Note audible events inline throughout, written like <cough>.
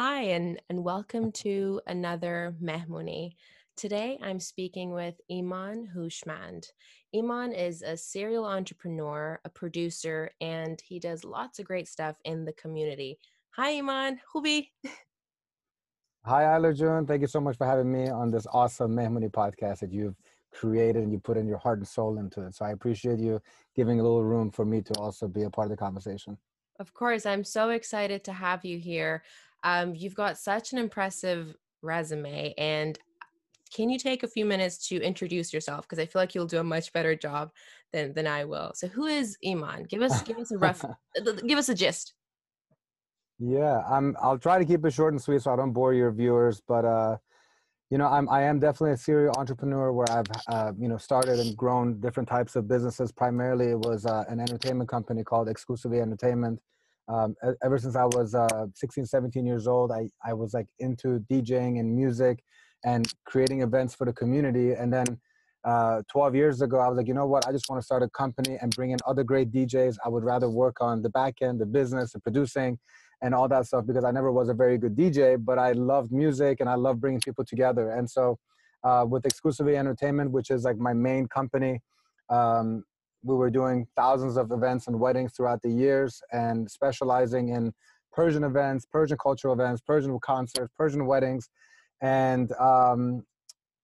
Hi, and, and welcome <laughs> to another Mehmooni. Today I'm speaking with Iman Hushmand. Iman is a serial entrepreneur, a producer, and he does lots of great stuff in the community. Hi, Iman. Hubi. <laughs> Hi, Alarjun. Thank you so much for having me on this awesome Mehmooni podcast that you've created and you put in your heart and soul into it. So I appreciate you giving a little room for me to also be a part of the conversation. Of course, I'm so excited to have you here. Um, you've got such an impressive resume, and can you take a few minutes to introduce yourself? Because I feel like you'll do a much better job than than I will. So, who is Iman? Give us give us a rough, <laughs> give us a gist. Yeah, I'm. I'll try to keep it short and sweet so I don't bore your viewers. But uh, you know, I'm I am definitely a serial entrepreneur where I've uh, you know started and grown different types of businesses. Primarily, it was uh, an entertainment company called Exclusively Entertainment um, ever since I was uh, 16, 17 years old, I, I was like into DJing and music and creating events for the community. And then uh, 12 years ago, I was like, you know what? I just want to start a company and bring in other great DJs. I would rather work on the back end, the business, the producing, and all that stuff because I never was a very good DJ, but I loved music and I love bringing people together. And so, uh, with Exclusively Entertainment, which is like my main company, um, we were doing thousands of events and weddings throughout the years and specializing in Persian events, Persian cultural events, Persian concerts, Persian weddings, and um,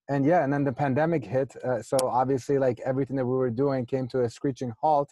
and yeah, and then the pandemic hit. Uh, so obviously, like everything that we were doing came to a screeching halt.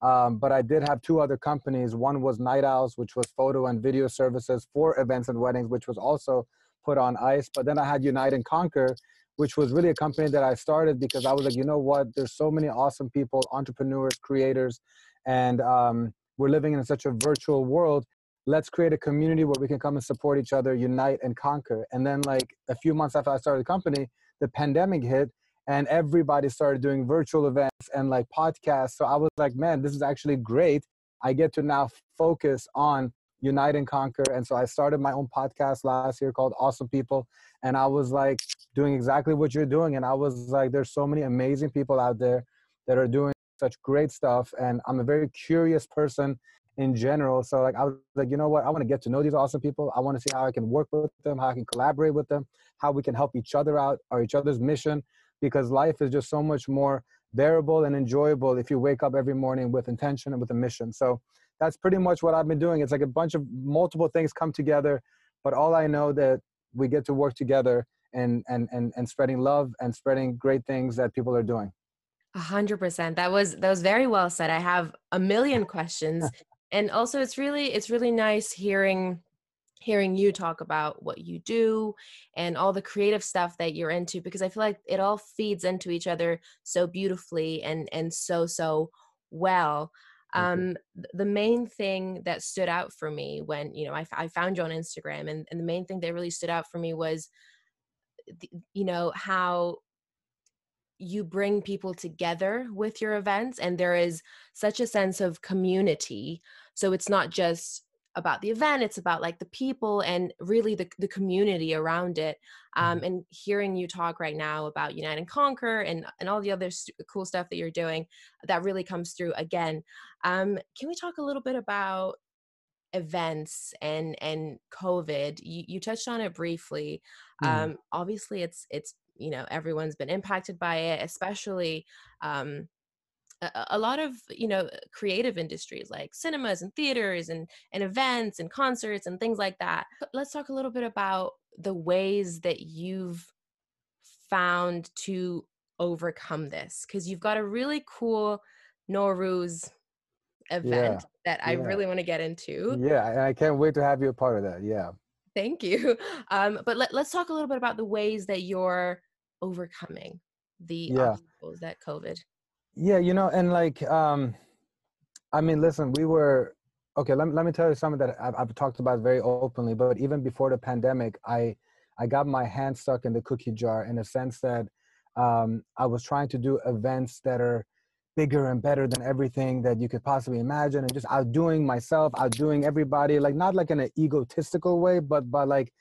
Um, but I did have two other companies. One was Night Owls, which was photo and video services for events and weddings, which was also put on ice. But then I had Unite and Conquer, which was really a company that I started because I was like, you know what? There's so many awesome people, entrepreneurs, creators, and um, we're living in such a virtual world. Let's create a community where we can come and support each other, unite and conquer. And then, like a few months after I started the company, the pandemic hit, and everybody started doing virtual events and like podcasts. So I was like, man, this is actually great. I get to now focus on unite and conquer and so i started my own podcast last year called awesome people and i was like doing exactly what you're doing and i was like there's so many amazing people out there that are doing such great stuff and i'm a very curious person in general so like i was like you know what? I want to get to know these awesome people. I want to see how i can work with them how i can collaborate with them how we can help each other out or each other's mission because life is just so much more bearable and enjoyable if you wake up every morning with intention and with a mission so that's pretty much what I've been doing. It's like a bunch of multiple things come together, but all I know that we get to work together and and and and spreading love and spreading great things that people are doing. A hundred percent. That was that was very well said. I have a million questions, <laughs> and also it's really it's really nice hearing hearing you talk about what you do and all the creative stuff that you're into because i feel like it all feeds into each other so beautifully and and so so well um, the main thing that stood out for me when you know I, I found you on instagram and, and the main thing that really stood out for me was the, you know how you bring people together with your events and there is such a sense of community. So it's not just about the event it's about like the people and really the, the community around it um, mm-hmm. and hearing you talk right now about unite and conquer and and all the other st- cool stuff that you're doing that really comes through again um, can we talk a little bit about events and and covid you, you touched on it briefly mm-hmm. um, obviously it's it's you know everyone's been impacted by it especially um, a, a lot of you know creative industries like cinemas and theaters and and events and concerts and things like that let's talk a little bit about the ways that you've found to overcome this because you've got a really cool Nowruz event yeah, that I yeah. really want to get into. Yeah, and I can't wait to have you a part of that. Yeah. Thank you. <laughs> Um, but let, let's talk a little bit about the ways that you're overcoming the yeah. obstacles that COVID yeah you know and like um i mean listen we were okay let, let me tell you something that I've, I've talked about very openly but even before the pandemic i i got my hand stuck in the cookie jar in a sense that um, i was trying to do events that are bigger and better than everything that you could possibly imagine and just outdoing myself outdoing everybody like not like in an egotistical way but but like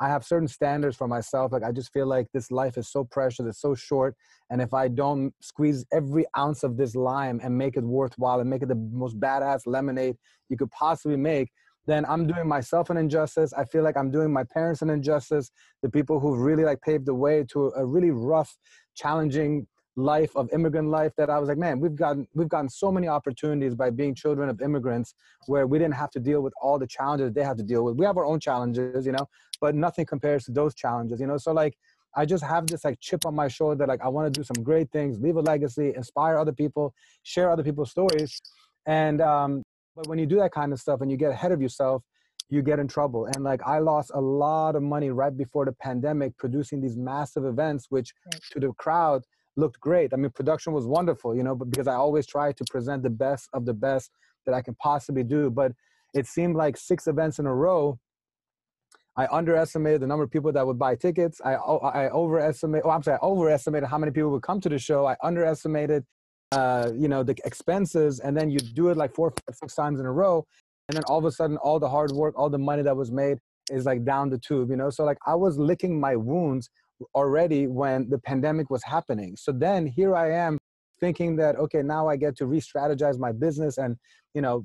I have certain standards for myself. Like I just feel like this life is so precious, it's so short, and if I don't squeeze every ounce of this lime and make it worthwhile and make it the most badass lemonade you could possibly make, then I'm doing myself an injustice. I feel like I'm doing my parents an injustice, the people who've really like paved the way to a really rough, challenging life of immigrant life that I was like, man, we've gotten we've gotten so many opportunities by being children of immigrants where we didn't have to deal with all the challenges they had to deal with. We have our own challenges, you know, but nothing compares to those challenges, you know. So like I just have this like chip on my shoulder that like I want to do some great things, leave a legacy, inspire other people, share other people's stories. And um, but when you do that kind of stuff and you get ahead of yourself, you get in trouble. And like I lost a lot of money right before the pandemic producing these massive events, which right. to the crowd looked great. I mean, production was wonderful, you know, but because I always try to present the best of the best that I can possibly do. But it seemed like six events in a row. I underestimated the number of people that would buy tickets. I I overestimated. Oh, I'm sorry. I overestimated how many people would come to the show. I underestimated, uh, you know, the expenses. And then you do it like four, five, six times in a row, and then all of a sudden, all the hard work, all the money that was made is like down the tube. You know, so like I was licking my wounds already when the pandemic was happening. So then here I am thinking that okay, now I get to re-strategize my business and you know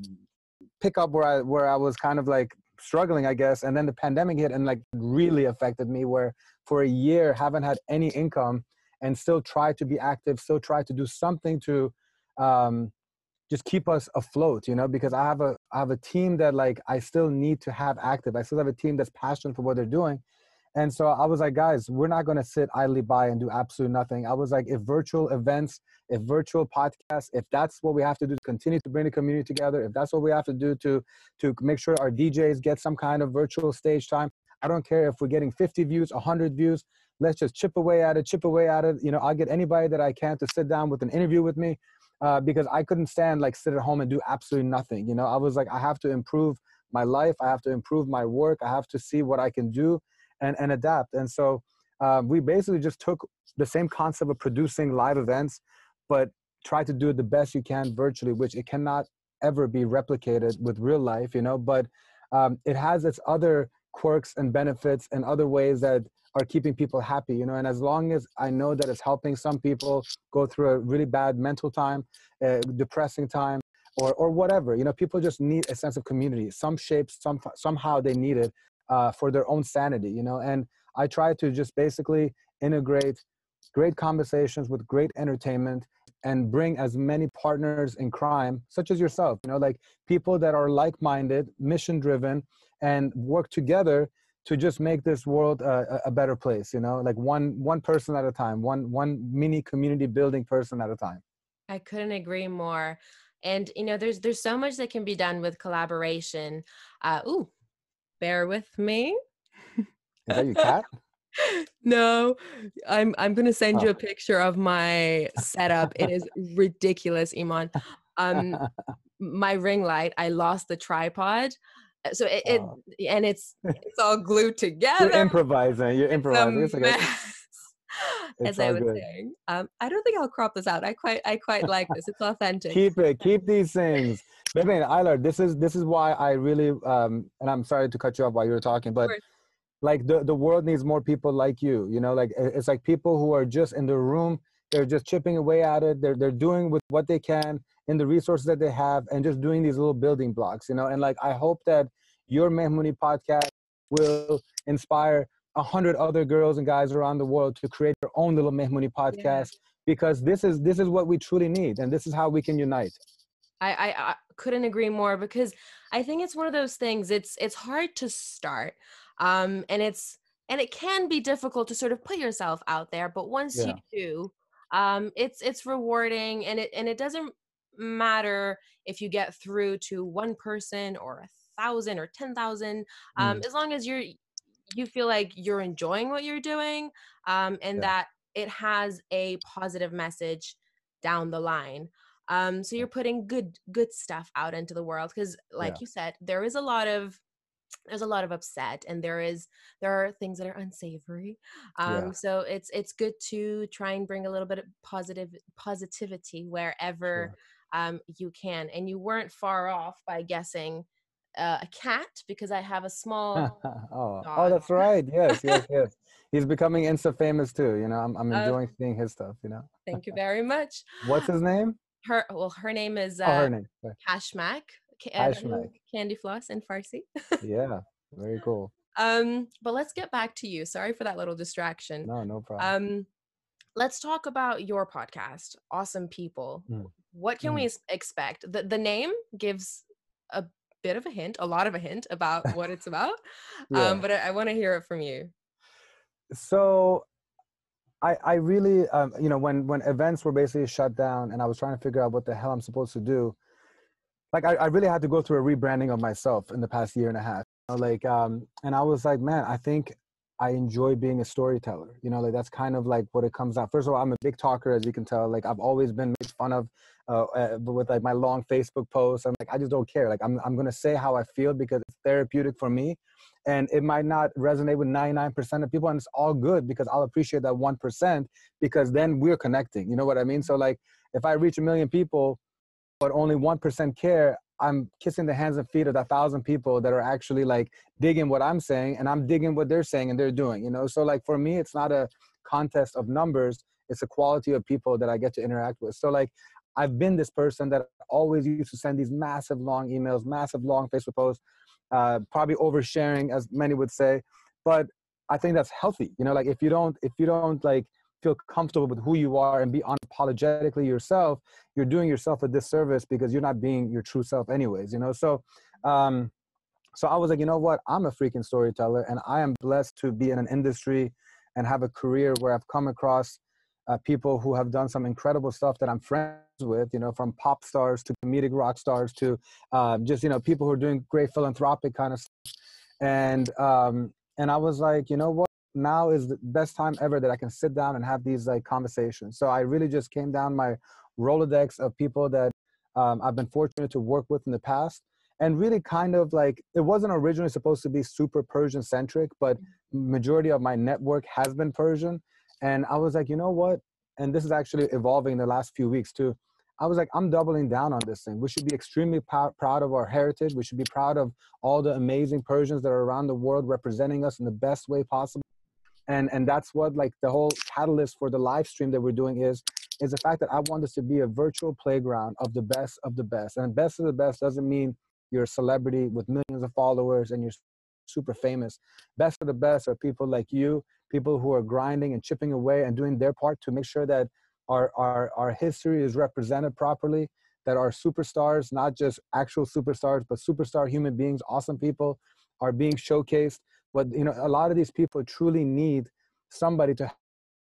pick up where I where I was kind of like struggling, I guess. And then the pandemic hit and like really affected me where for a year haven't had any income and still try to be active, still try to do something to um, just keep us afloat, you know, because I have a I have a team that like I still need to have active. I still have a team that's passionate for what they're doing. And so I was like, guys, we're not going to sit idly by and do absolutely nothing. I was like, if virtual events, if virtual podcasts, if that's what we have to do to continue to bring the community together, if that's what we have to do to to make sure our DJs get some kind of virtual stage time, I don't care if we're getting 50 views, 100 views. Let's just chip away at it, chip away at it. You know, I'll get anybody that I can to sit down with an interview with me uh, because I couldn't stand like sit at home and do absolutely nothing. You know, I was like, I have to improve my life. I have to improve my work. I have to see what I can do and, and adapt. And so um, we basically just took the same concept of producing live events, but try to do it the best you can virtually, which it cannot ever be replicated with real life, you know, but um, it has its other quirks and benefits and other ways that are keeping people happy, you know, and as long as I know that it's helping some people go through a really bad mental time, uh, depressing time, or, or whatever, you know, people just need a sense of community, some shapes, some, somehow they need it uh, for their own sanity, you know. And I try to just basically integrate great conversations with great entertainment and bring as many partners in crime, such as yourself, you know, like people that are like-minded, mission-driven, and work together to just make this world a, a better place. You know, like one one person at a time, one one mini community building person at a time. I couldn't agree more. And you know, there's there's so much that can be done with collaboration. Uh, ooh, bear with me. Is that your cat? <laughs> no, I'm I'm gonna send oh. you a picture of my setup. it is ridiculous, Iman. Um, <laughs> my ring light, I lost the tripod. Uh, so it, it oh. and it's it's all glued together. You're improvising. You're improvising. It's, it's like <laughs> as I was good. saying. Um, I don't think I'll crop this out. I quite I quite like this. It's authentic. Keep it. Keep <laughs> these things. Baby, Aylar, this is this is why I really um and I'm sorry to cut you off while you were talking, but like the, the world needs more people like you. You know, like it's like people who are just in the room, they're just chipping away at it, they're they're doing with what they can in the resources that they have and just doing these little building blocks, you know. And like I hope that your Mehmooni podcast will inspire a hundred other girls and guys around the world to create their own little Mehmooni podcast yeah. because this is this is what we truly need and this is how we can unite. I, I, I couldn't agree more because I think it's one of those things. It's it's hard to start, um, and it's and it can be difficult to sort of put yourself out there. But once yeah. you do, um, it's it's rewarding, and it and it doesn't matter if you get through to one person or a thousand or ten thousand, um, mm. as long as you're you feel like you're enjoying what you're doing um, and yeah. that it has a positive message down the line um, so you're putting good good stuff out into the world because like yeah. you said there is a lot of there's a lot of upset and there is there are things that are unsavory um, yeah. so it's it's good to try and bring a little bit of positive positivity wherever um, you can and you weren't far off by guessing uh, a cat because I have a <laughs> small. oh, oh, that's right. Yes, yes, <laughs> yes. He's becoming Insta famous too. You know, I'm, I'm uh, enjoying uh, seeing his stuff. You know. thank you <laughs> very much. What's his name? Her well, her name is uh, oh, her name. Pashmak. Hi, candy floss in Farsi. yeah, very cool. Um, but let's get back to you. Sorry for that little distraction. No, no problem. Um, let's talk about your podcast, Awesome People. Mm. What can mm. we expect? The the name gives a bit of a hint, a lot of a hint about what it's about. <laughs> yeah. Um, but I, I want to hear it from you. So I, I really, um, you know, when when events were basically shut down and I was trying to figure out what the hell I'm supposed to do, like I, I really had to go through a rebranding of myself in the past year and a half. You know, like, um, and I was like, man, I think I enjoy being a storyteller. You know, like that's kind of like what it comes out. First of all, I'm a big talker, as you can tell. Like I've always been made fun of uh, uh, with like my long Facebook posts. I'm like, I just don't care. Like I'm, I'm gonna say how I feel because it's therapeutic for me, and it might not resonate with 99% of people, and it's all good because I'll appreciate that one percent because then we're connecting. You know what I mean? So like, if I reach a million people, but only one percent care, I'm kissing the hands and feet of that thousand people that are actually like digging what I'm saying and I'm digging what they're saying and they're doing, you know? So like for me, it's not a contest of numbers. It's a quality of people that I get to interact with. So like I've been this person that always used to send these massive long emails, massive long Facebook posts, uh, probably oversharing as many would say, but I think that's healthy. You know, like if you don't, if you don't like feel comfortable with who you are and be unapologetically yourself, you're doing yourself a disservice because you're not being your true self anyways, you know? So, um, so I was like, you know what? I'm a freaking storyteller and I am blessed to be in an industry and have a career where I've come across uh, people who have done some incredible stuff that I'm friends with, you know, from pop stars to comedic rock stars to um, just, you know, people who are doing great philanthropic kind of stuff. And, um, and I was like, you know what? Now is the best time ever that I can sit down and have these like conversations. So I really just came down my Rolodex of people that um, I've been fortunate to work with in the past and really kind of like it wasn't originally supposed to be super Persian centric, but majority of my network has been Persian. And I was like, you know what? And this is actually evolving in the last few weeks too. I was like, I'm doubling down on this thing. We should be extremely p- proud of our heritage. We should be proud of all the amazing Persians that are around the world representing us in the best way possible and and that's what like the whole catalyst for the live stream that we're doing is is the fact that i want this to be a virtual playground of the best of the best. And best of the best doesn't mean you're a celebrity with millions of followers and you're super famous. Best of the best are people like you people who are grinding and chipping away and doing their part to make sure that our our, our history is represented properly that our superstars not just actual superstars but superstar human beings awesome people are being showcased but you know a lot of these people truly need somebody to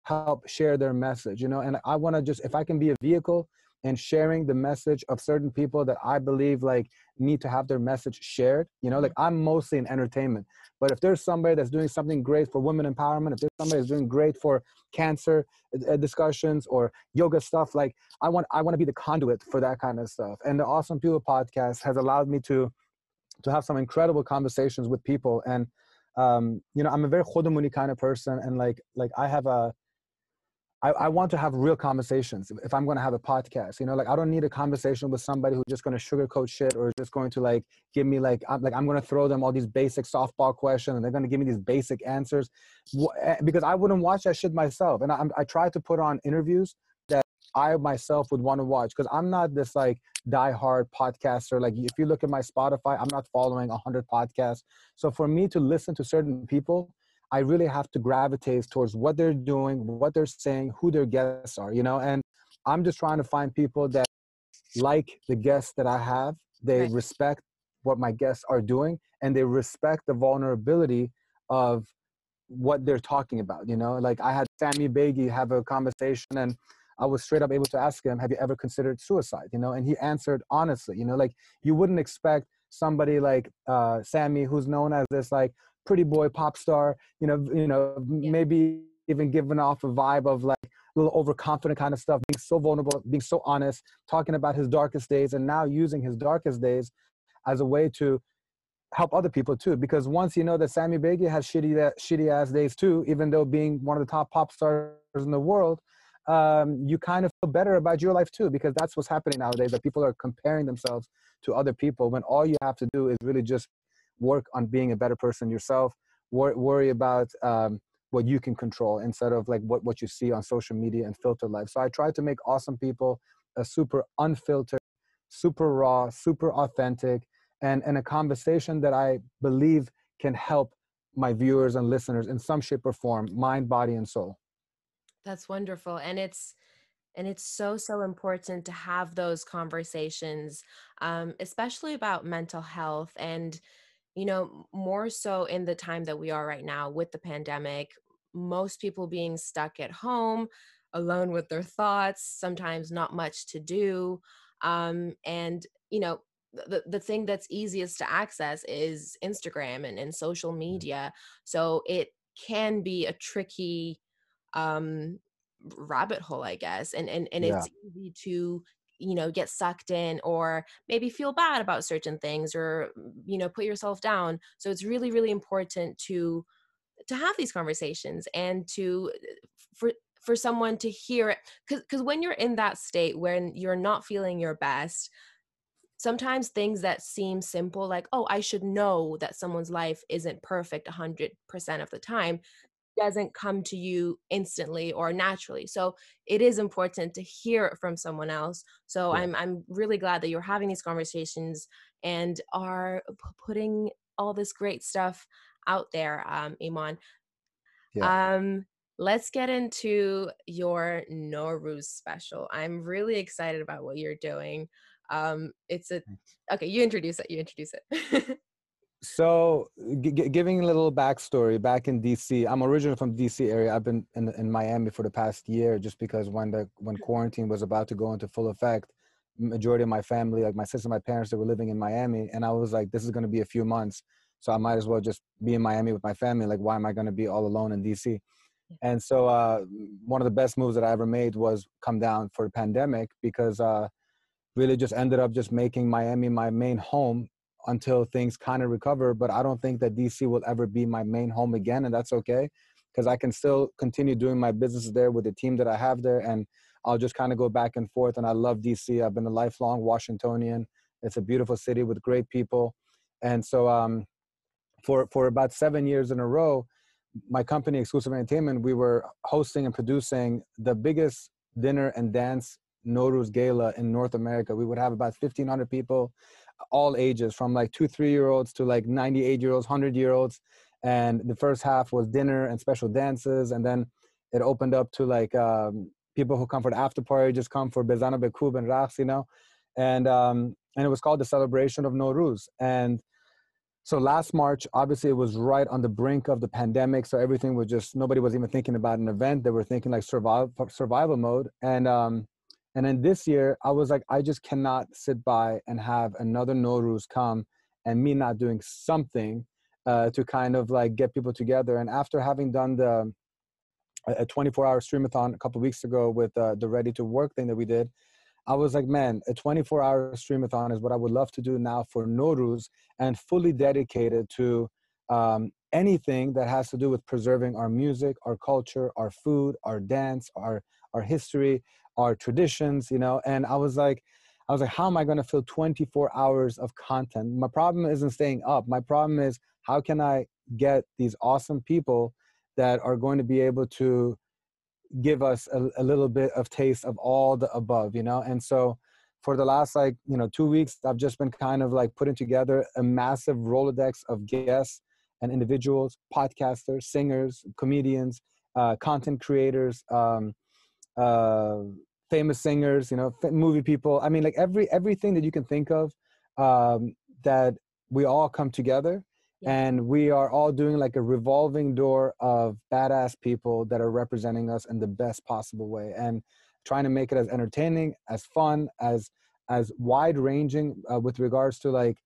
help share their message you know and i want to just if i can be a vehicle and sharing the message of certain people that i believe like need to have their message shared you know like i'm mostly in entertainment. But if there's somebody that's doing something great for women empowerment if there's somebody that's doing great for cancer uh, discussions or yoga stuff like i want i want to be the conduit for that kind of stuff. And the awesome people podcast has allowed me to to have some incredible conversations with people and um, you know, I'm a very khodamuni kind of person, and like like I have a I, I want to have real conversations if I'm going to have a podcast. You know, like I don't need a conversation with somebody who's just going to sugarcoat shit or just going to like give me like I'm like I'm going to throw them all these basic softball questions and they're going to give me these basic answers eh, because I wouldn't watch that shit myself. And I, I try to put on interviews I myself would want to watch because I'm not this like die-hard podcaster. Like if you look at my Spotify, I'm not following 100 podcasts. So for me to listen to certain people, I really have to gravitate towards what they're doing, what they're saying, who their guests are, you know? And I'm just trying to find people that like the guests that I have. They right. respect what my guests are doing and they respect the vulnerability of what they're talking about, you know? Like I had Sami Beigi have a conversation and I was straight up able to ask him, have you ever considered suicide? You know, and he answered honestly, you know, like you wouldn't expect somebody like uh, Sami, who's known as this like pretty boy pop star, you know, you know, yeah. maybe even giving off a vibe of like a little overconfident kind of stuff, being so vulnerable, being so honest, talking about his darkest days, and now using his darkest days as a way to help other people too. Because once you know that Sami Beigi has shitty, shitty ass days too, even though being one of the top pop stars in the world, um, you kind of feel better about your life too, because that's what's happening nowadays. That people are comparing themselves to other people when all you have to do is really just work on being a better person yourself. Wor- worry about um, what you can control instead of like what, what you see on social media and filter life. So I try to make awesome people a super unfiltered, super raw, super authentic, and, and a conversation that I believe can help my viewers and listeners in some shape or form, mind, body, and soul. That's wonderful. And it's and it's so so important to have those conversations um, especially about mental health and you know more so in the time that we are right now with the pandemic most people being stuck at home alone with their thoughts sometimes not much to do um, and you know the, the thing that's easiest to access is instagram and, and social mm-hmm. media so it can be a tricky um rabbit hole i guess and and, and yeah. it's easy to you know get sucked in or maybe feel bad about certain things or you know put yourself down so it's really really important to to have these conversations and to for for someone to hear it because because when you're in that state when you're not feeling your best sometimes things that seem simple like oh i should know that someone's life isn't perfect 100% of the time doesn't come to you instantly or naturally. So it is important to hear it from someone else. So yeah. I'm I'm really glad that you're having these conversations and are p- putting all this great stuff out there, um, Iman. Yeah. Um, let's get into your Nowruz special. I'm really excited about what you're doing. Um, it's a okay. You introduce it. You introduce it. <laughs> so g- giving a little backstory back in dc i'm originally from dc area. I've been in, in miami for the past year just because when the when quarantine was about to go into full effect majority of my family like my sister my parents they were living in miami and i was like this is going to be a few months so i might as well just be in miami with my family like why am i going to be all alone in dc and so uh, one of the best moves that i ever made was come down for the pandemic because uh, really just ended up just making miami my main home until things kind of recover. But I don't think that DC will ever be my main home again, and that's okay because I can still continue doing my business there with the team that I have there, and I'll just kind of go back and forth. And I love DC. I've been a lifelong Washingtonian. It's a beautiful city with great people, and so um, for for about seven years in a row, my company Exclusive Entertainment, we were hosting and producing the biggest dinner and dance Nowruz Gala in North America. We would have about 1,500 people all ages from like two three year olds to like 98 year olds 100 year olds and the first half was dinner and special dances and then it opened up to like um, people who come for the after party just come for bezana bekub and raqs you know and um, and it was called the celebration of Nowruz and so last March, obviously, it was right on the brink of the pandemic. So everything was just nobody was even thinking about an event. They were thinking like survival survival mode. And um, and then this year, I was like, I just cannot sit by and have another Nowruz come and me not doing something uh, to kind of like get people together. And after having done the a 24 hour streamathon a couple weeks ago with uh, the Ready to Work thing that we did, I was like, man, a 24 hour streamathon is what I would love to do now for Nowruz and fully dedicated to um, anything that has to do with preserving our music, our culture, our food, our dance, our our history, our traditions, you know. And I was like, I was like, how am I going to fill 24 hours of content? My problem isn't staying up. My problem is how can I get these awesome people that are going to be able to give us a, a little bit of taste of all the above, you know? And so for the last like, you know, two weeks, I've just been kind of like putting together a massive Rolodex of guests and individuals, podcasters, singers, comedians, uh, content creators, um, uh, famous singers, you know, movie people. I mean, like every everything that you can think of um, that we all come together yeah. and we are all doing like a revolving door of badass people that are representing us in the best possible way and trying to make it as entertaining, as fun, as as wide ranging uh, with regards to like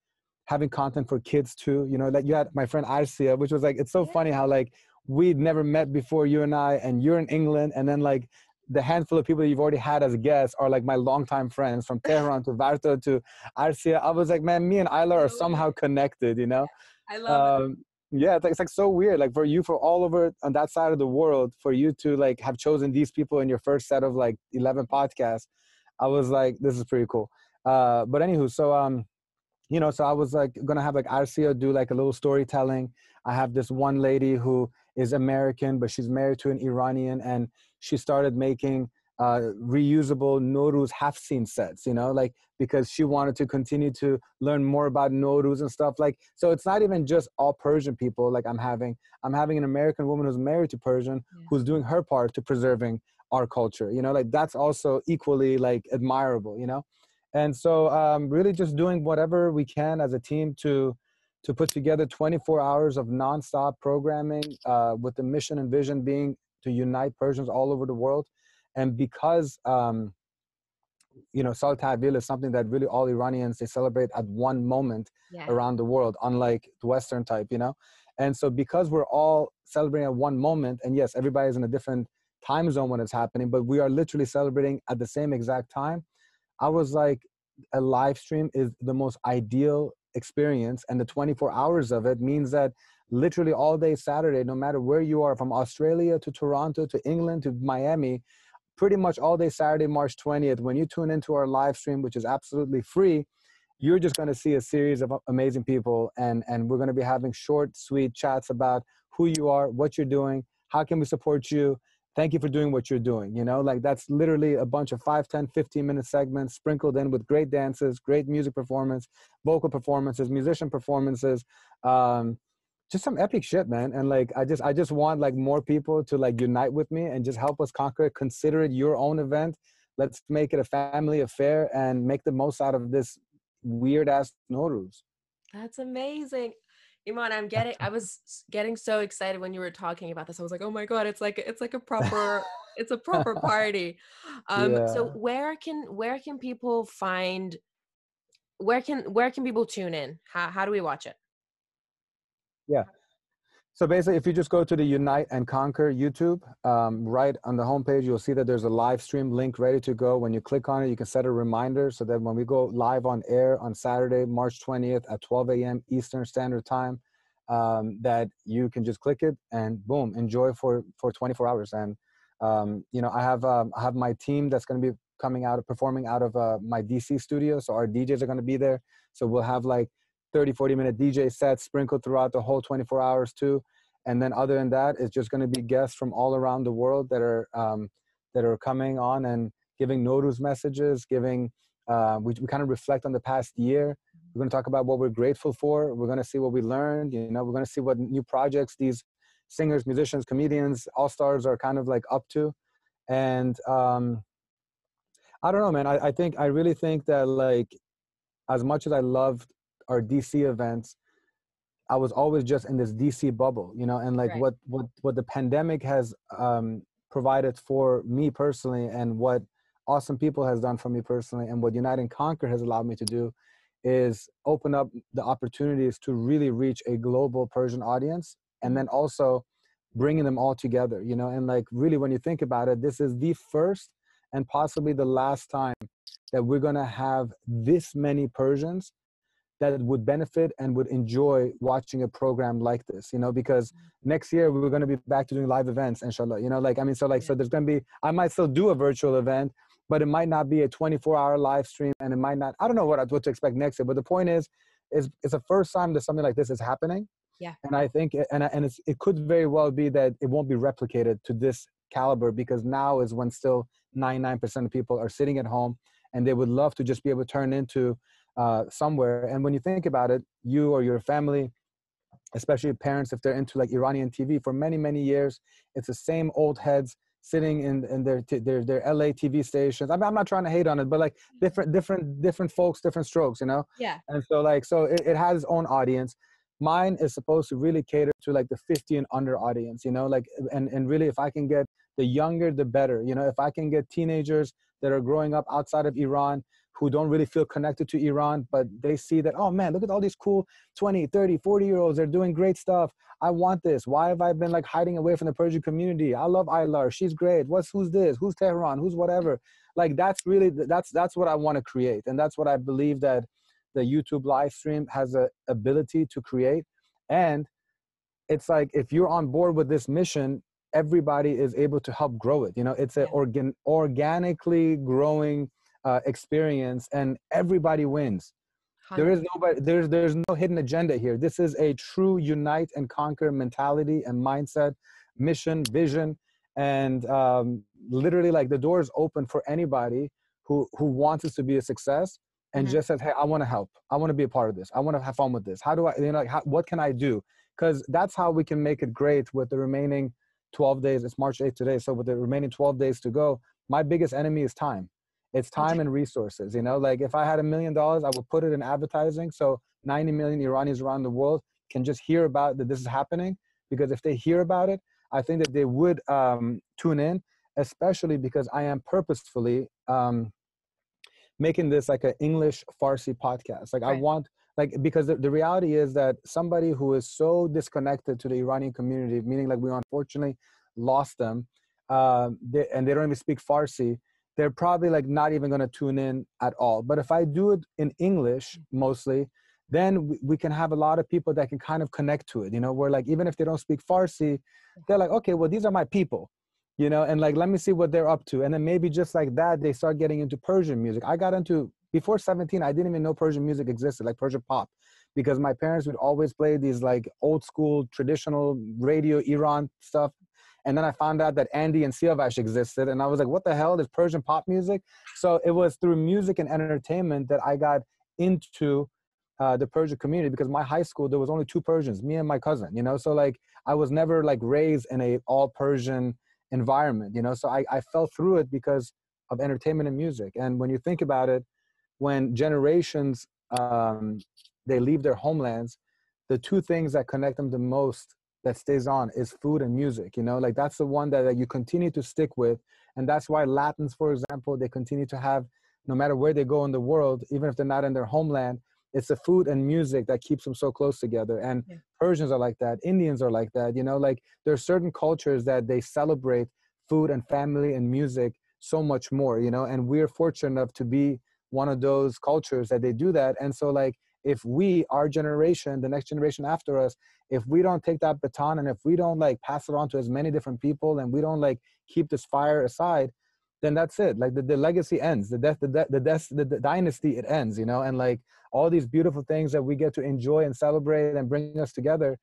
having content for kids too. You know, like you had my friend Arcia, which was like it's so yeah. funny how like we'd never met before you and I, and you're in England, and then like the handful of people that you've already had as guests are like my longtime friends from <laughs> Tehran to Varto to Arcia. I was like, man, me and Aylar are somehow connected, you know? <laughs> I love um, it. Yeah, it's like, it's like so weird. Like for you, for all over on that side of the world, for you to like have chosen these people in your first set of like 11 podcasts, I was like, this is pretty cool. Uh, but anywho, so, um, you know, so I was like gonna have like Arcia do like a little storytelling. I have this one lady who is American, but she's married to an Iranian, and she started making uh, reusable Nowruz Haft-Sin sets, you know, like because she wanted to continue to learn more about Nowruz and stuff. Like, so it's not even just all Persian people. Like I'm having, I'm having an American woman who's married to Persian, yeah. who's doing her part to preserving our culture. You know, like that's also equally like admirable. You know, and so um, really just doing whatever we can as a team to to put together 24 hours of nonstop programming uh, with the mission and vision being to unite Persians all over the world and because um, you know Sal Tahvil is something that really all Iranians they celebrate at one moment yeah. around the world, unlike the Western type, you know. And so because we're all celebrating at one moment, and yes, everybody's in a different time zone when it's happening, but we are literally celebrating at the same exact time. I was like, a live stream is the most ideal experience, and the 24 hours of it means that literally all day Saturday, no matter where you are, from Australia to Toronto to England to Miami, pretty much all day Saturday, March 20th, when you tune into our live stream, which is absolutely free, you're just going to see a series of amazing people and and we're going to be having short sweet chats about who you are what you're doing how can we support you? Thank you for doing what you're doing you know? Like that's literally a bunch of 5 10 15 minute segments sprinkled in with great dances great music performance vocal performances musician performances um, just some epic shit, man. And like, I just, I just want like more people to like unite with me and just help us conquer it. Consider it your own event. Let's make it a family affair and make the most out of this weird ass Nowruz. That's amazing. Iman, I'm getting I was getting so excited when you were talking about this. I was like, oh my God, it's like it's like a proper <laughs> it's a proper party. Um yeah. so where can where can people find where can where can people tune in? How how do we watch it? Yeah. So basically, if you just go to the Unite and Conquer YouTube, um, right on the homepage, you'll see that there's a live stream link ready to go. When you click on it, you can set a reminder so that when we go live on air on Saturday, March 20th at 12 a.m. Eastern Standard Time, um, that you can just click it and boom, enjoy for for 24 hours. And um, you know, I have um, I have my team that's going to be coming out of performing out of uh, my DC studio. So our DJs are going to be there. So we'll have like 30, 40 minute DJ sets sprinkled throughout the whole 24 hours too. And then other than that, it's just going to be guests from all around the world that are um, that are coming on and giving Nowruz messages, giving uh, we, we kind of reflect on the past year. We're going to talk about what we're grateful for. We're going to see what we learned. You know, we're going to see what new projects these singers, musicians, comedians, all stars are kind of like up to. And um, I don't know, man. I, I think I really think that like as much as I loved our DC events, I was always just in this DC bubble, you know, and like right. what what what the pandemic has um, provided for me personally, and what awesome people has done for me personally, and what Unite and Conquer has allowed me to do, is open up the opportunities to really reach a global Persian audience, and then also bringing them all together, you know, and like really when you think about it, this is the first and possibly the last time that we're gonna have this many Persians that would benefit and would enjoy watching a program like this you know because mm-hmm. next year we're going to be back to doing live events inshallah you know like i mean so like so there's going to be i might still do a virtual event but it might not be a 24 hour live stream and it might not i don't know what what to expect next year but the point is is it's the first time that something like this is happening. Yeah. And i think and and it's, it could very well be that it won't be replicated to this caliber because now is when still 99% of people are sitting at home and they would love to just be able to turn into uh, somewhere. And when you think about it, you or your family, especially parents, if they're into like Iranian TV for many, many years, it's the same old heads sitting in, in their, their, their LA TV stations. I mean, I'm not trying to hate on it, but like mm-hmm. different, different, different folks, different strokes, you know? Yeah. And so like, so it, it has its own audience. Mine is supposed to really cater to like the 50 and under audience, you know, like, and, and really if I can get the younger, the better, you know, if I can get teenagers that are growing up outside of Iran who don't really feel connected to Iran, but they see that, oh man, look at all these cool 20, 30, 40 year olds. They're doing great stuff. I want this. Why have I been like hiding away from the Persian community? I love Aylar. She's great. What's who's this? Who's Tehran? Who's whatever? Like that's really that's that's what I want to create. And that's what I believe that the YouTube live stream has a ability to create. And it's like if you're on board with this mission, everybody is able to help grow it. You know, it's an organ organically growing uh, experience and everybody wins there is nobody there's there's no hidden agenda here this is a true unite and conquer mentality and mindset mission vision and um, literally like the door is open for anybody who who wants this to be a success and mm-hmm. just says, "Hey, I want to help. I want to be a part of this. I want to have fun with this. How do I, you know, like, how, what can I do?" Because that's how we can make it great with the remaining 12 days. It's March 8th today, so with the remaining 12 days to go, my biggest enemy is time. It's time and resources. You know, like if I had a million dollars, I would put it in advertising, so 90 million Iranians around the world can just hear about that this is happening. Because if they hear about it, I think that they would um, tune in, especially because I am purposefully um, making this like an English Farsi podcast. Like right. I want like because the, the reality is that somebody who is so disconnected to the Iranian community, meaning like we unfortunately lost them, uh, they, and they don't even speak Farsi, they're probably like not even going to tune in at all. But if I do it in English mm. mostly, then we, we, can have a lot of people that can kind of connect to it. You know, where like even if they don't speak Farsi, they're like, okay, well these are my people you know and like let me see what they're up to and then maybe just like that they start getting into persian music i got into before 17 i didn't even know persian music existed like persian pop because my parents would always play these like old school traditional radio iran stuff and then i found out that andy and siavash existed and i was like what the hell is persian pop music? So it was through music and entertainment that i got into uh, the Persian community because my high school there was only two Persians, me and my cousin. You know, so like I was never like raised in a all Persian environment you know? So I, I fell through it because of entertainment and music. And when you think about it when generations um, they leave their homelands the two things that connect them the most that stays on is food and music you know? Like that's the one that, that you continue to stick with and that's why latins for example they continue to have no matter where they go in the world even if they're not in their homeland it's the food and music that keeps them so close together and yeah. persians are like that indians are like that you know? Like there are certain cultures that they celebrate food and family and music so much more you know? And we're fortunate enough to be one of those cultures that they do that and so like if we our generation the next generation after us if we don't take that baton and if we don't like pass it on to as many different people and we don't like keep this fire aside then that's it. Like the, the legacy ends. The death the death the, death, the, the dynasty it ends you know? And like all these beautiful things that we get to enjoy and celebrate and bring us together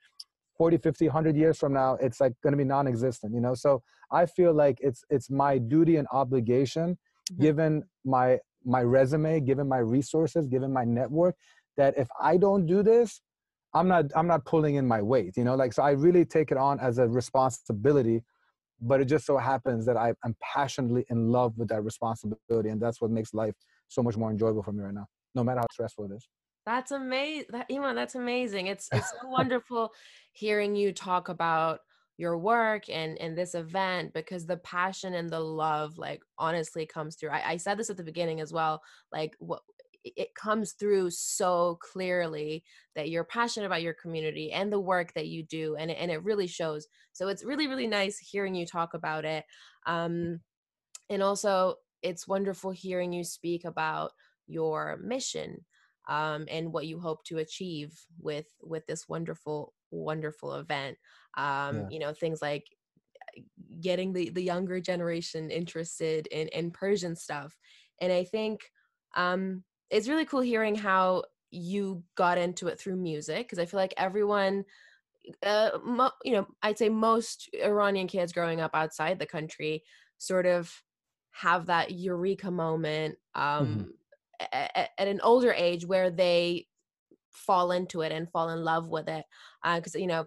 40 50 100 years from now it's like going to be non-existent you know? So i feel like it's it's my duty and obligation mm-hmm. given my my resume given my resources given my network that if i don't do this i'm not i'm not pulling in my weight you know like so i really take it on as a responsibility but it just so happens that I, i'm passionately in love with that responsibility and that's what makes life so much more enjoyable for me right now no matter how stressful it is that's amazing. That, Iman, that's amazing. It's <laughs> it's so wonderful hearing you talk about your work and and this event because the passion and the love like honestly comes through. I, I said this at the beginning as well. Like what it comes through so clearly that you're passionate about your community and the work that you do and, and it really shows so it's really really nice hearing you talk about it um, and also it's wonderful hearing you speak about your mission um, and what you hope to achieve with with this wonderful wonderful event um, yeah. you know things like uh, getting the the younger generation interested in in persian stuff and i think um it's really cool hearing how you got into it through music because i feel like everyone uh, mo- you know i'd say most iranian kids growing up outside the country sort of have that eureka moment um mm-hmm at, at an older age where they fall into it and fall in love with it because uh, you know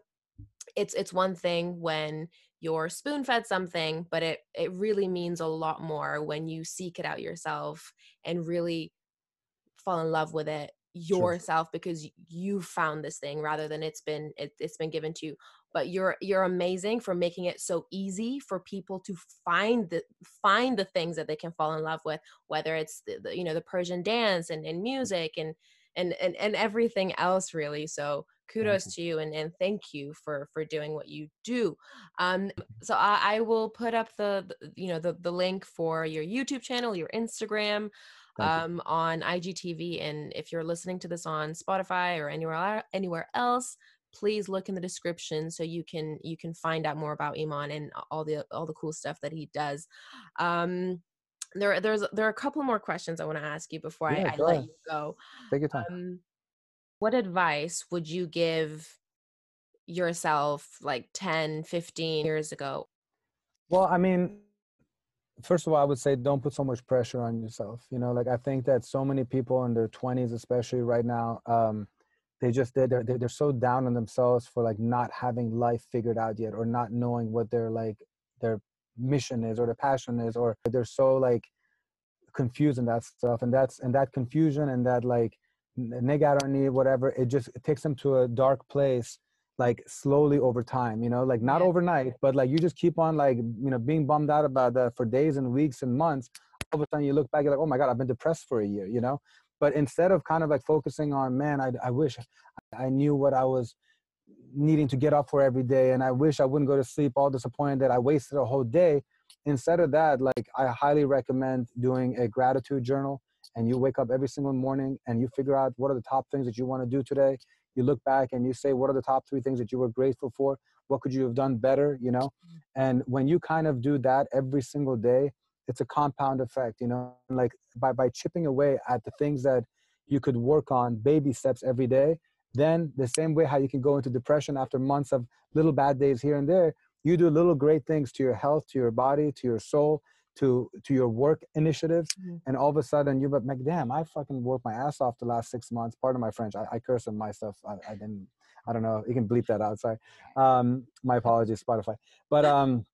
it's it's one thing when you're spoon fed something but it it really means a lot more when you seek it out yourself and really fall in love with it yourself sure. because you found this thing rather than it's been it, it's been given to you. But you're you're amazing for making it so easy for people to find the find the things that they can fall in love with whether it's the, the you know the persian dance and, and music and and and, and everything else really. So kudos to you and, and thank you for for doing what you do. Um so i, I will put up the, the, you know the the link for your youtube channel your instagram um on igtv and if you're listening to this on spotify or anywhere anywhere else please look in the description so you can you can find out more about Iman and all the all the cool stuff that he does. Um, there there's there are a couple more questions I want to ask you before yeah, I, I let you go. Take your time. Um, what advice would you give yourself like 10 15 years ago Well, I mean, first of all, I would say don't put so much pressure on yourself. You know, like I think that so many people in their 20s, especially right now, um, they just they're, they're they're so down on themselves for like not having life figured out yet, or not knowing what their like their mission is, or their passion is, or they're so like confused in that stuff, and that's and that confusion and that like negative whatever, it just it takes them to a dark place like slowly over time you know like not yeah. overnight but like you just keep on like you know being bummed out about that for days and weeks and months all of a sudden you look back you're like oh my god i've been depressed for a year you know but instead of kind of like focusing on man i, I wish i knew what i was needing to get up for every day and i wish i wouldn't go to sleep all disappointed that i wasted a whole day instead of that like i highly recommend doing a gratitude journal and you wake up every single morning and you figure out what are the top things that you want to do today you look back and you say what are the top three things that you were grateful for? What could you have done better? You know? Mm. and when you kind of do that every single day it's a compound effect you know? Like by by chipping away at the things that you could work on baby steps every day then the same way how you can go into depression after months of little bad days here and there you do little great things to your health to your body to your soul to to your work initiatives mm-hmm. and all of a sudden you're like damn i fucking worked my ass off the last six months. Part of my french i, I curse on my stuff I, I, didn't i don't know you can bleep that out sorry. Um my apologies spotify. But um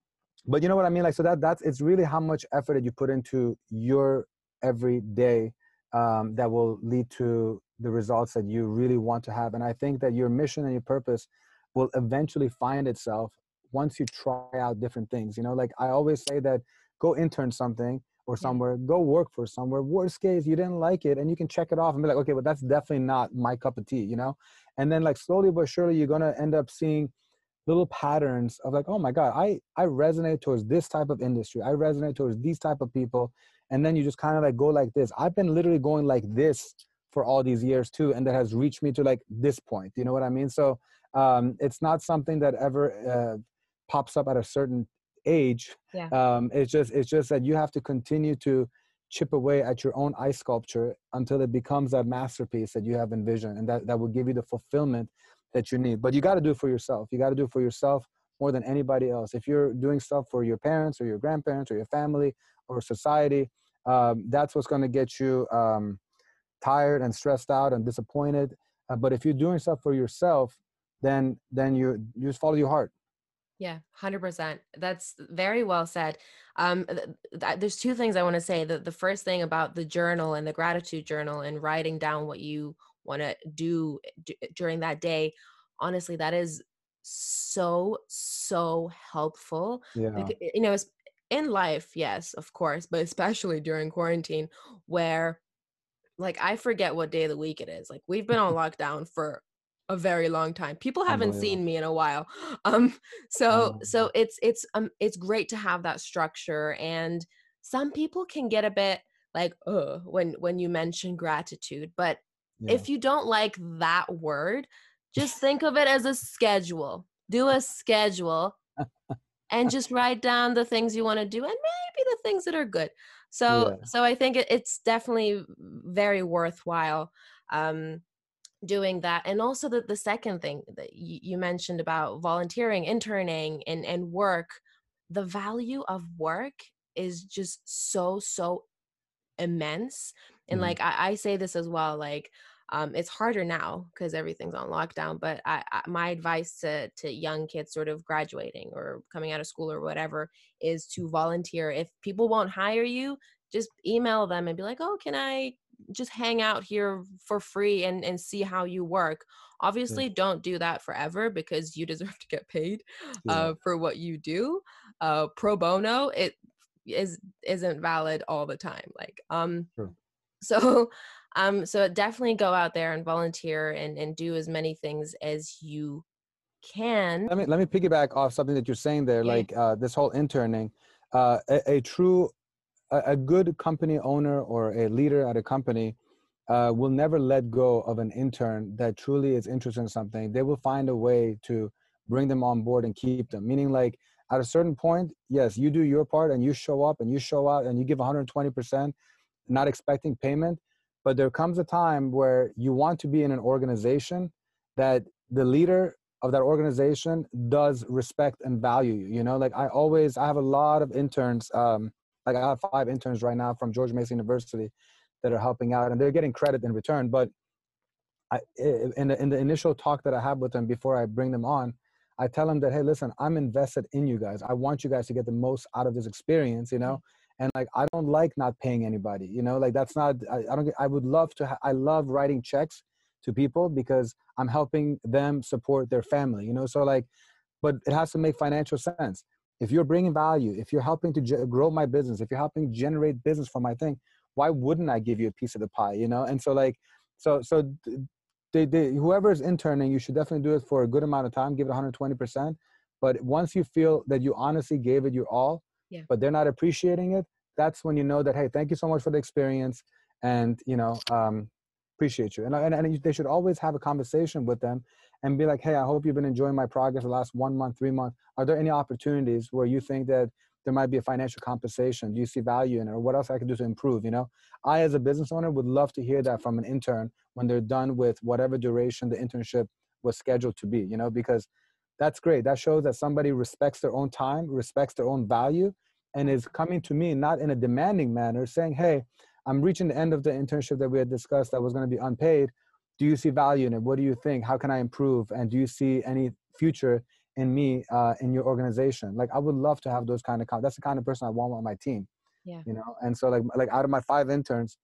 but you know what i mean? Like so that that's it's really how much effort that you put into your every day um, that will lead to the results that you really want to have. And i think that your mission and your purpose will eventually find itself once you try out different things you know? Like i always say that go intern something or somewhere, go work for somewhere. Worst case, you didn't like it, and you can check it off and be like, okay, but that's definitely not my cup of tea, you know. And then like slowly but surely, you're gonna end up seeing little patterns of like, oh my god, I I resonate towards this type of industry. I resonate towards these type of people, and then you just kind of like go like this. I've been literally going like this for all these years too, and that has reached me to like this point. You know what I mean? So um, it's not something that ever uh, pops up at a certain age yeah. um, it's just it's just that you have to continue to chip away at your own ice sculpture until it becomes that masterpiece that you have envisioned and that, that will give you the fulfillment that you need. But you got to do it for yourself. You got to do it for yourself more than anybody else. If you're doing stuff for your parents or your grandparents or your family or society um, that's what's going to get you um, tired and stressed out and disappointed. Uh, but if you're doing stuff for yourself then then you you just follow your heart yeah, 100%. That's very well said. Um, th- th- there's two things I want to say. The, the first thing about the journal and the gratitude journal and writing down what you want to do eh, d- eh, during that day, honestly, that is so, so helpful. Yeah. Because, eh, you know, in life, yes, of course, but especially during quarantine, where like I forget what day of the week it is. Like we've been on lockdown for a very long time. People haven't seen me in a while. <gasps> Um so so it's it's um it's great to have that structure and some people can get a bit like uh when when you mention gratitude, but yeah. if you don't like that word, just <laughs> think of it as a schedule. Do a schedule and <laughs> just write down the things you want to do and maybe the things that are good. So yeah. so I think it, it's definitely very worthwhile um doing that and also the, the second thing that you, you mentioned about volunteering interning and, and work the value of work is just so so immense and mm. like I, I, say this as well like um, it's harder now because everything's on lockdown but I, I, my advice to to young kids sort of graduating or coming out of school or whatever is to volunteer. If people won't hire you just email them and be like oh can i just hang out here for free and and see how you work obviously yeah. don't do that forever because you <laughs> deserve to get paid yeah. uh, for what you do uh, pro bono it is isn't valid all the time like um sure. <laughs> so um so definitely go out there and volunteer and and do as many things as you can let me let me piggyback off something that you're saying there yeah. like uh this whole interning uh a, a true a, a good company owner or a leader at a company uh, will never let go of an intern that truly is interested in something. They will find a way to bring them on board and keep them. Meaning, like at a certain point, yes, you do your part and you show up and you show out and you give 120%, not expecting payment. But there comes a time where you want to be in an organization that the leader of that organization does respect and value you you know like i always i have a lot of interns um like i have five interns right now from george mason university that are helping out and they're getting credit in return but I, in the, in the initial talk that I have with them before I bring them on, I tell them that, hey, listen, I'm invested in you guys. I want you guys to get the most out of this experience, you know? Mm-hmm. And like, I don't like not paying anybody, you know? Like, that's not, I, I don't, I would love to, ha- I love writing checks to people because I'm helping them support their family, you know? So, like, but it has to make financial sense. If you're bringing value, if you're helping to grow my business, if you're helping generate business for my thing, why wouldn't I give you a piece of the pie, you know? And so, like, so, so they, they whoever is interning, you should definitely do it for a good amount of time. Give it 120 percent. But once you feel that you honestly gave it your all, yeah. but they're not appreciating it, that's when you know that hey, thank you so much for the experience, and you know um, appreciate you. And, and and they should always have a conversation with them and be like, hey, I hope you've been enjoying my progress the last one month, three months. Are there any opportunities where you think that there might be a financial compensation? Do you see value in it, or what else I can do to improve? You know, I as a business owner would love to hear that from an intern when they're done with whatever duration the internship was scheduled to be. You know, because that's great. That shows that somebody respects their own time, respects their own value, and is coming to me not in a demanding manner, saying, "Hey, I'm reaching the end of the internship that we had discussed that was going to be unpaid. Do you see value in it? What do you think? How can I improve? And do you see any future in me uh, in your organization like i would love to have those kind of that's the kind of person i want on my team yeah you know and so like like out of my five interns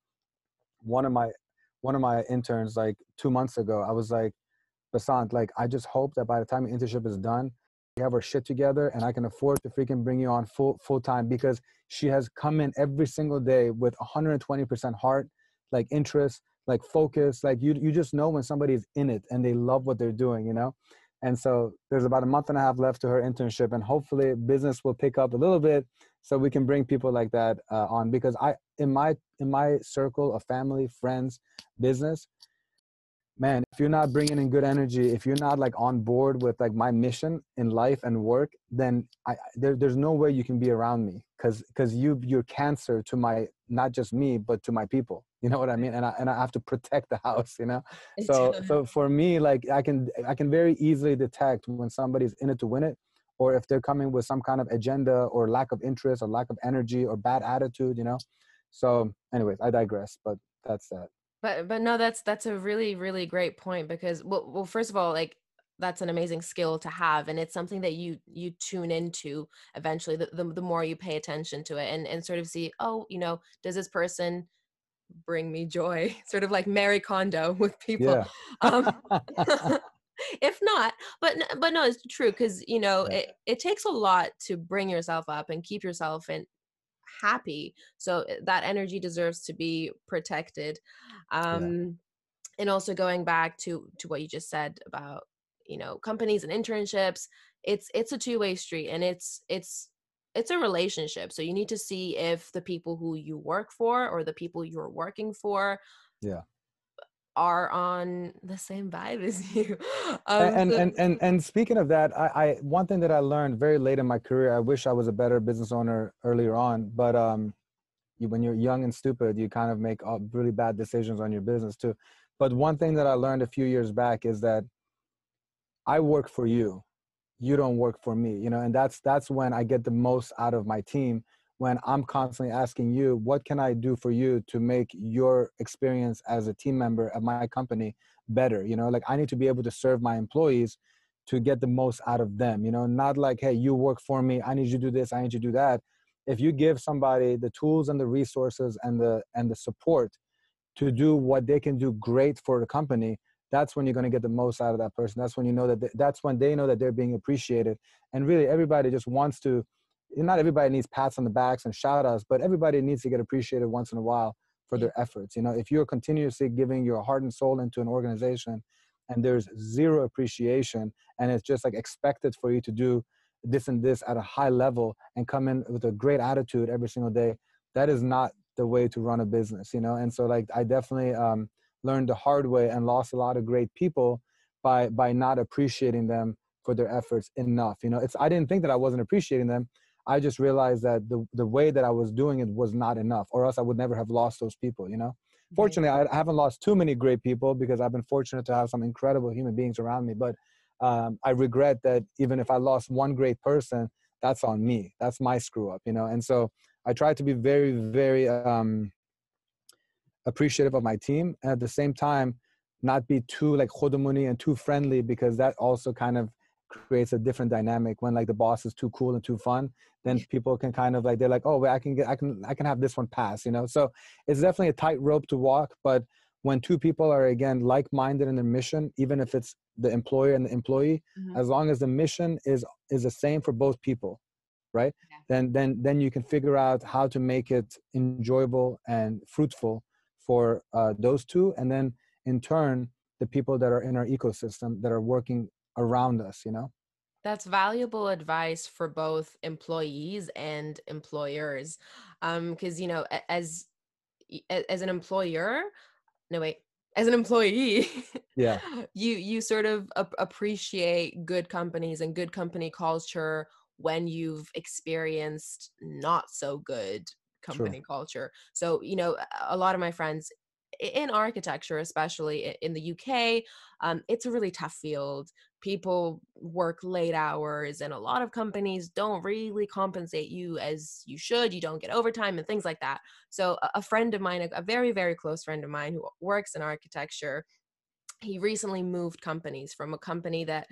one of my one of my interns like two months ago i was like basant like i just hope that by the time the internship is done we have our shit together and i can afford to freaking bring you on full full time because she has come in every single day with 120% heart like interest like focus like you you just know when somebody's in it and they love what they're doing you know and so there's about a month and a half left to her internship, and hopefully business will pick up a little bit, so we can bring people like that uh, on. Because I, in my in my circle of family, friends, business, man, if you're not bringing in good energy, if you're not like on board with like my mission in life and work, then I there, there's no way you can be around me because because you you're cancer to my not just me but to my people. You know what i mean? And i and i have to <laughs> protect the house you know? <laughs> So so for me like i can i can very easily detect when somebody's in it to win it or if they're coming with some kind of agenda or lack of interest or lack of energy or bad attitude you know? So anyways i digress but that's that but but no that's that's a really really great point because well, well first of all like that's an amazing skill to have and it's something that you you tune into eventually the, the, the more you pay attention to it and and sort of see oh you know does this person bring me joy? <laughs> Sort of like Marie Kondo with people. Yeah. <laughs> um, <laughs> if not but but no it's true because you know it, it takes a lot to bring yourself up and keep yourself in happy so eh, that energy deserves to be protected um yeah. and also going back to to what you just said about you know companies and internships it's it's a two-way street and it's it's it's a relationship so you need to see if the people who you work for or the people you're working for yeah are on the same vibe as <laughs> you um, and, and and and speaking of that I, I one thing that i learned very late in my career i wish i was a better business owner earlier on but um you, when you're young and stupid you kind of make really bad decisions on your business too but one thing that i learned a few years back is that I work for you. You don't work for me, you know, and that's that's when I get the most out of my team when I'm constantly asking you, what can I do for you to make your experience as a team member at my company better? You know, like I need to be able to serve my employees to get the most out of them, you know, not like, hey, you work for me, I need you to do this, I need you to do that. If you give somebody the tools and the resources and the and the support to do what they can do great for the company, that's when you're going to get the most out of that person. That's when you know that they, that's when they know that they're being appreciated. And really everybody just wants to not everybody needs pats on the backs and shout outs but everybody needs to get appreciated once in a while for their efforts you know? If you're continuously giving your heart and soul into an organization and there's zero appreciation and it's just like expected for you to do this and this at a high level and come in with a great attitude every single day that is not the way to run a business you know? And so like i definitely um learned the hard way and lost a lot of great people by by not appreciating them for their efforts enough you know? It's i didn't think that i wasn't appreciating them i just realized that the the way that i was doing it was not enough or else i would never have lost those people you know? Fortunately I, I haven't lost too many great people because i've been fortunate to have some incredible human beings around me but um, i regret that even if i lost one great person that's on me. That's my screw up you know? And so i try to be very very um, appreciative of my team and at the same time not be too like khodomuni and too friendly because that also kind of creates a different dynamic when like the boss is too cool and too fun then people can kind of like they're like oh wait, i can get i can i can have this one pass you know so it's definitely a tight rope to walk but when two people are again like-minded in their mission even if it's the employer and the employee mm-hmm. as long as the mission is is the same for both people right yeah. then then then you can figure out how to make it enjoyable and fruitful for uh, those two and then in turn the people that are in our ecosystem that are working around us you know? That's valuable advice for both employees and employers um because you know as as an employer no wait as an employee yeah. <laughs> you you sort of appreciate good companies and good company culture when you've experienced not so good company True. culture. So you know a lot of my friends in architecture, especially in the UK, um, it's a really tough field. People work late hours, and a lot of companies don't really compensate you as you should. You don't get overtime and things like that. So, a friend of mine, a very, very close friend of mine who works in architecture, he recently moved companies from a company that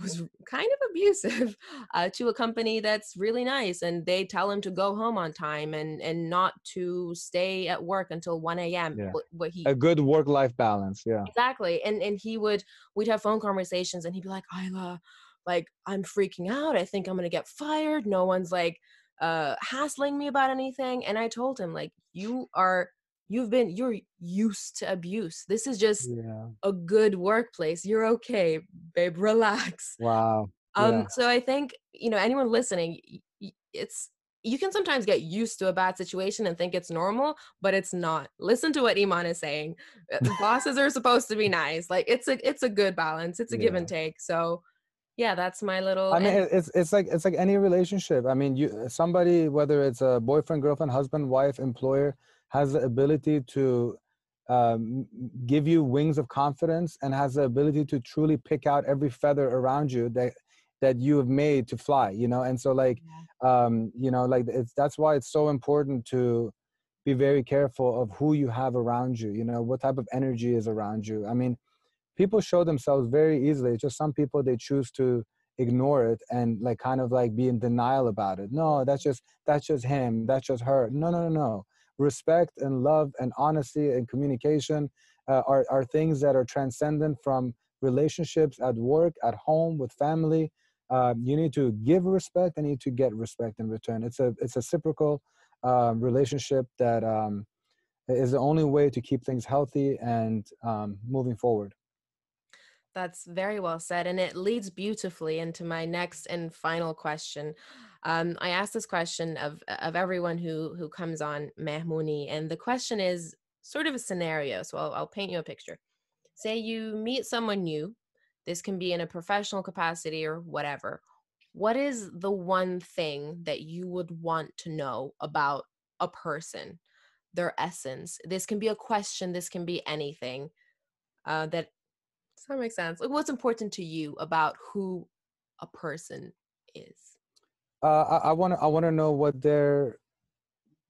was kind of abusive <laughs> uh, to a company that's really nice and they tell him to go home on time and and not to stay at work until 1 a.m yeah. what, he a good work-life balance yeah. Exactly and and he would we'd have phone conversations and he'd be like Aylar like i'm freaking out. I think i'm gonna get fired. No one's like uh hassling me about anything. And i told him like you are you've been you're used to abuse. This is just yeah. a good workplace. You're okay babe relax. Wow. Um yeah. so i think you know anyone listening it's you can sometimes get used to a bad situation and think it's normal but it's not. Listen to what iman is saying. Uh, <laughs> bosses are supposed to be nice. Like it's a it's a good balance. It's a yeah. give and take. So yeah that's my little i mean it's it's like it's like any relationship. I mean you somebody whether it's a boyfriend girlfriend husband wife employer has the ability to um, give you wings of confidence and has the ability to truly pick out every feather around you that that you have made to fly you know? And so like yeah. um you know like it's that's why it's so important to be very careful of who you have around you you know what type of energy is around you. I mean people show themselves very easily. It's just some people they choose to ignore it and like kind of like be in denial about it. No that's just that's just him. That's just her. No no no no respect and love and honesty and communication uh, are, are things that are transcendent from relationships at work, at home, with family. Uh, you need to give respect and you need to get respect in return. It's a it's a reciprocal uh, relationship that um, is the only way to keep things healthy and um, moving forward. That's very well said, and it leads beautifully into my next and final question. Um, I ask this question of of everyone who who comes on Mehmooni, and the question is sort of a scenario. So I'll, I'll paint you a picture. Say you meet someone new. This can be in a professional capacity or whatever. What is the one thing that you would want to know about a person, their essence? This can be a question. This can be anything. Uh, that does that make sense? Like, what's important to you about who a person is? uh, I want to I want to know what their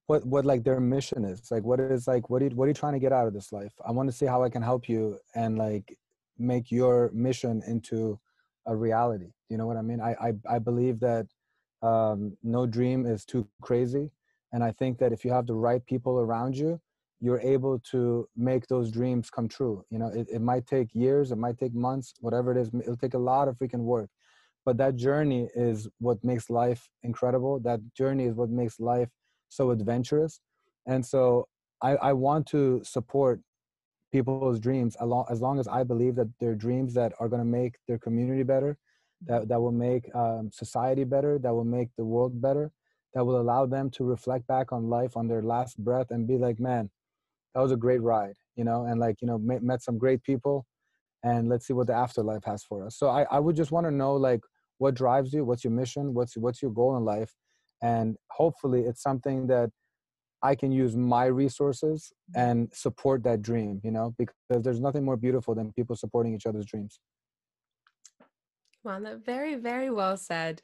what what like their mission is. Like what is like what are you, what are you trying to get out of this life? I want to see how i can help you and like make your mission into a reality. You know what i mean? I i, I believe that um, no dream is too crazy. And i think that if you have the right people around you you're able to make those dreams come true. You know it, it might take years it might take months whatever it is it'll take a lot of freaking work. But that journey is what makes life incredible. That journey is what makes life so adventurous. And so i, I want to support people's dreams as long, as i believe that they're dreams that are going to make their community better that, that will make um, society better that will make the world better that will allow them to reflect back on life on their last breath and be like man that was a great ride you know and like you know met, met some great people and let's see what the afterlife has for us so i, I would just want to know like what drives you what's your mission what's what's your goal in life and hopefully it's something that i can use my resources mm-hmm. and support that dream you know because there's nothing more beautiful than people supporting each other's dreams Well, very, very well said.